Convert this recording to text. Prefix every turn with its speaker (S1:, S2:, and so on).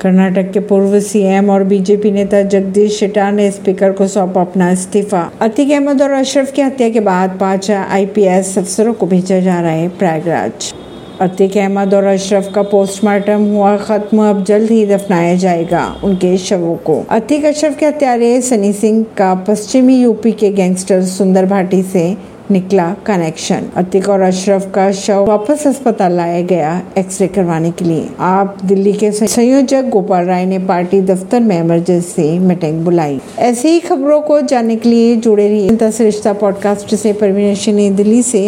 S1: कर्नाटक के पूर्व सीएम और बीजेपी नेता जगदीश शेट्टार ने स्पीकर को सौंपा अपना इस्तीफा। अतीक अहमद और अशरफ की हत्या के बाद पाँच आईपीएस अफसरों को भेजा जा रहा है प्रयागराज। अतीक अहमद और अशरफ का पोस्टमार्टम हुआ, खत्म, अब जल्द ही दफनाया जाएगा उनके शवों को। अतीक अशरफ के हत्यारे सनी सिंह का पश्चिमी यूपी के गैंगस्टर सुंदर भाटी से निकला कनेक्शन। अतिक और अशरफ का शव वापस अस्पताल लाया गया एक्सरे करवाने के लिए। आप दिल्ली के संयोजक गोपाल राय ने पार्टी दफ्तर में इमरजेंसी मीटिंग बुलाई। ऐसी ही खबरों को जानने के लिए जुड़े रही रिश्ता पॉडकास्ट से, परवीन दिल्ली से।